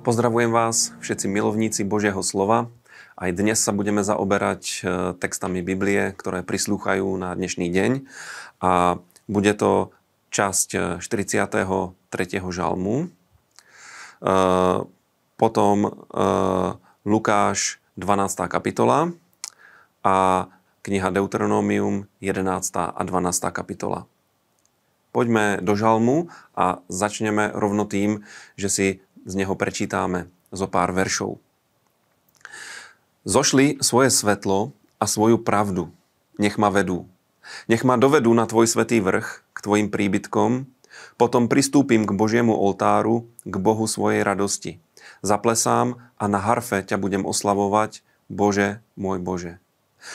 Pozdravujem vás, všetci milovníci Božieho slova. Aj dnes sa budeme zaoberať e, textami Biblie, ktoré prislúchajú na dnešný deň. A bude to časť 43. žalmu. E, potom e, Lukáš 12. kapitola a kniha Deuteronomium 11. a 12. kapitola. Poďme do žalmu a začneme rovno tým, že si z neho prečítame zo pár veršov. Zošli svoje svetlo a svoju pravdu, nech ma vedú. Nech ma dovedú na tvoj svetý vrch, k tvojim príbytkom, potom pristúpim k Božiemu oltáru, k Bohu svojej radosti. Zaplesám a na harfe ťa budem oslavovať, Bože, môj Bože.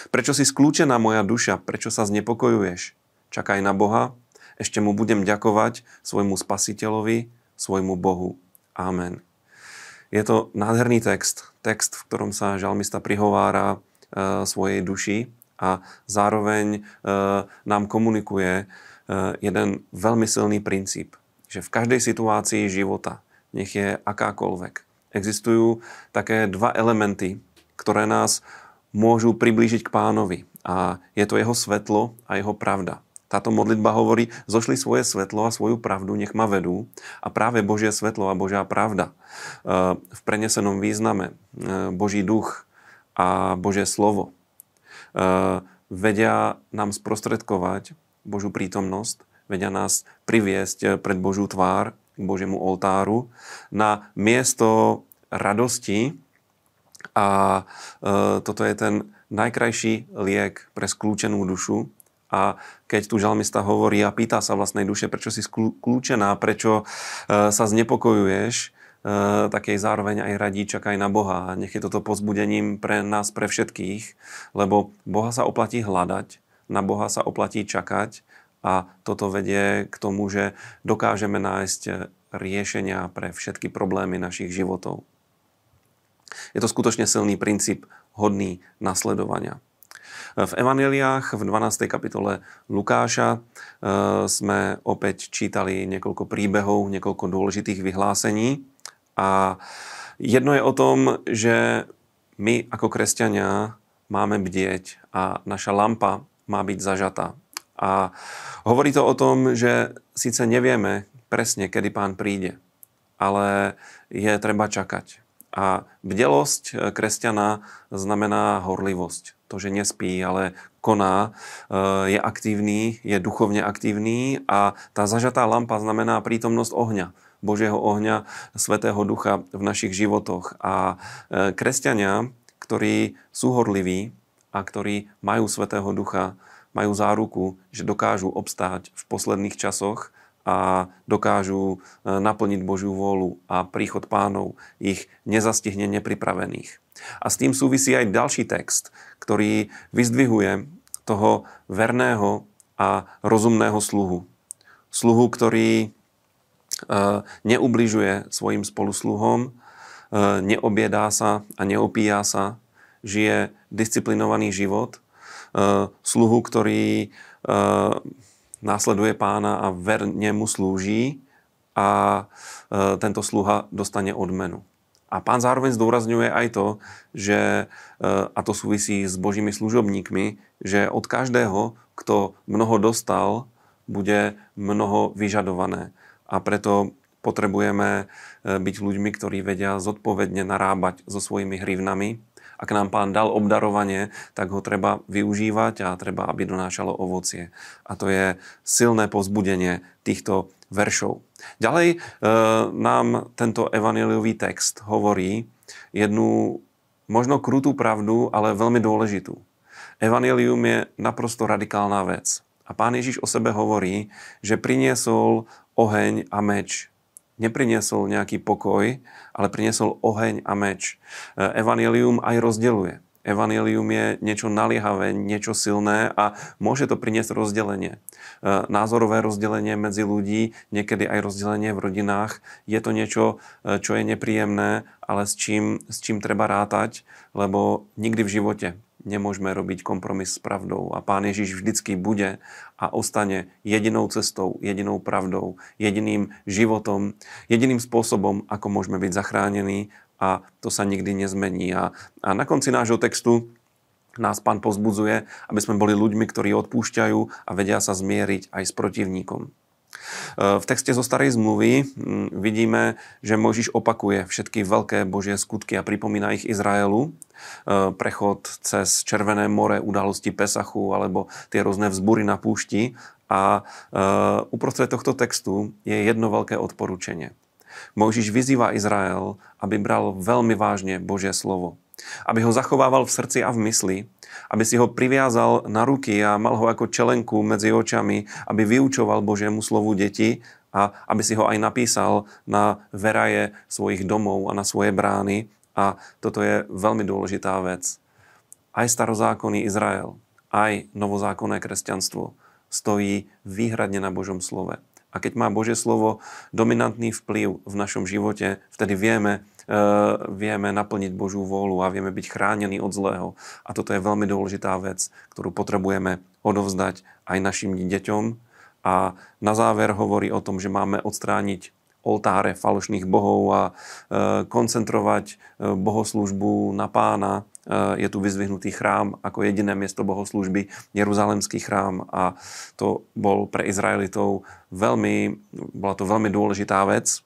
Prečo si skľúčená moja duša, prečo sa znepokojuješ? Čakaj na Boha, ešte mu budem ďakovať svojmu spasiteľovi, svojmu Bohu. Amen. Je to nádherný text, text, v ktorom sa žalmista prihovára e, svojej duši a zároveň e, nám komunikuje e, jeden veľmi silný princíp, že v každej situácii života, nech je akákoľvek, existujú také dva elementy, ktoré nás môžu priblížiť k pánovi. A je to jeho svetlo a jeho pravda. Táto modlitba hovorí, zošli svoje svetlo a svoju pravdu, nech ma vedú. A práve Božie svetlo a Božia pravda e, v prenesenom význame, e, Boží duch a Božie slovo e, vedia nám sprostredkovať Božú prítomnosť, vedia nás priviesť pred Božú tvár, k Božiemu oltáru, na miesto radosti. A toto je ten najkrajší liek pre skľúčenú dušu, a keď tu žalmista hovorí a pýta sa vlastnej duše, prečo si kľúčená, prečo e, sa znepokojuješ, e, tak jej zároveň aj radí čakaj na Boha. Nech je toto pozbudením pre nás, pre všetkých, lebo Boha sa oplatí hľadať, na Boha sa oplatí čakať a toto vedie k tomu, že dokážeme nájsť riešenia pre všetky problémy našich životov. Je to skutočne silný princíp hodný nasledovania. V Evaneliách v 12. kapitole Lukáša e, sme opäť čítali niekoľko príbehov, niekoľko dôležitých vyhlásení a jedno je o tom, že my ako kresťania máme bdieť a naša lampa má byť zažatá. A hovorí to o tom, že síce nevieme presne, kedy pán príde, ale je treba čakať. A bdelosť e, kresťana znamená horlivosť. To, že nespí, ale koná, e, je aktívny, je duchovne aktívny a tá zažatá lampa znamená prítomnosť ohňa. Božieho ohňa, Svetého Ducha v našich životoch. A e, kresťania, ktorí sú horliví a ktorí majú Svetého Ducha, majú záruku, že dokážu obstáť v posledných časoch a dokážu e, naplniť Božiu vôľu a príchod pánov ich nezastihne nepripravených. A s tým súvisí aj ďalší text, ktorý vyzdvihuje toho verného a rozumného sluhu. Sluhu, ktorý e, neubližuje svojim spolusluhom, e, neobiedá sa a neopíja sa, žije disciplinovaný život, sluhu, ktorý následuje pána a verne mu slúži a e, tento sluha dostane odmenu. A pán zároveň zdôrazňuje aj to, že, e, a to súvisí s božími služobníkmi, že od každého, kto mnoho dostal, bude mnoho vyžadované. A preto potrebujeme e, byť ľuďmi, ktorí vedia zodpovedne narábať so svojimi hrivnami ak nám pán dal obdarovanie, tak ho treba využívať a treba, aby donášalo ovocie. A to je silné pozbudenie týchto veršov. Ďalej e, nám tento evaneliový text hovorí jednu možno krutú pravdu, ale veľmi dôležitú. Evangelium je naprosto radikálna vec. A pán Ježiš o sebe hovorí, že priniesol oheň a meč nepriniesol nejaký pokoj, ale priniesol oheň a meč. E, Evangelium aj rozdeluje. Evangelium je niečo naliehavé, niečo silné a môže to priniesť rozdelenie. E, názorové rozdelenie medzi ľudí, niekedy aj rozdelenie v rodinách. Je to niečo, e, čo je nepríjemné, ale s čím, s čím treba rátať, lebo nikdy v živote nemôžeme robiť kompromis s pravdou. A Pán Ježiš vždycky bude a ostane jedinou cestou, jedinou pravdou, jediným životom, jediným spôsobom, ako môžeme byť zachránení a to sa nikdy nezmení. A, a na konci nášho textu nás pán pozbudzuje, aby sme boli ľuďmi, ktorí odpúšťajú a vedia sa zmieriť aj s protivníkom. V texte zo starej zmluvy mm, vidíme, že Mojžiš opakuje všetky veľké božie skutky a pripomína ich Izraelu. E, prechod cez Červené more, udalosti Pesachu alebo tie rôzne vzbury na púšti. A e, uprostred tohto textu je jedno veľké odporúčanie. Mojžiš vyzýva Izrael, aby bral veľmi vážne Božie slovo aby ho zachovával v srdci a v mysli, aby si ho priviazal na ruky a mal ho ako čelenku medzi očami, aby vyučoval Božiemu slovu deti a aby si ho aj napísal na veraje svojich domov a na svoje brány. A toto je veľmi dôležitá vec. Aj starozákonný Izrael, aj novozákonné kresťanstvo stojí výhradne na Božom slove. A keď má Božie slovo dominantný vplyv v našom živote, vtedy vieme, vieme naplniť Božú vôľu a vieme byť chránení od zlého. A toto je veľmi dôležitá vec, ktorú potrebujeme odovzdať aj našim deťom. A na záver hovorí o tom, že máme odstrániť oltáre falošných bohov a e, koncentrovať e, bohoslužbu na pána. Je tu vyzvihnutý chrám ako jediné miesto bohoslužby, Jeruzalemský chrám a to bol pre Izraelitov veľmi, bola to veľmi dôležitá vec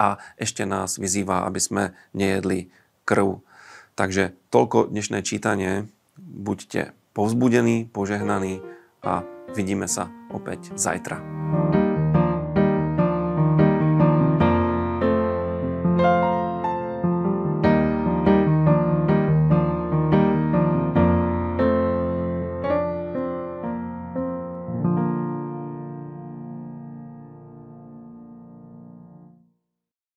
a ešte nás vyzýva, aby sme nejedli krv. Takže toľko dnešné čítanie. Buďte povzbudení, požehnaní a vidíme sa opäť zajtra.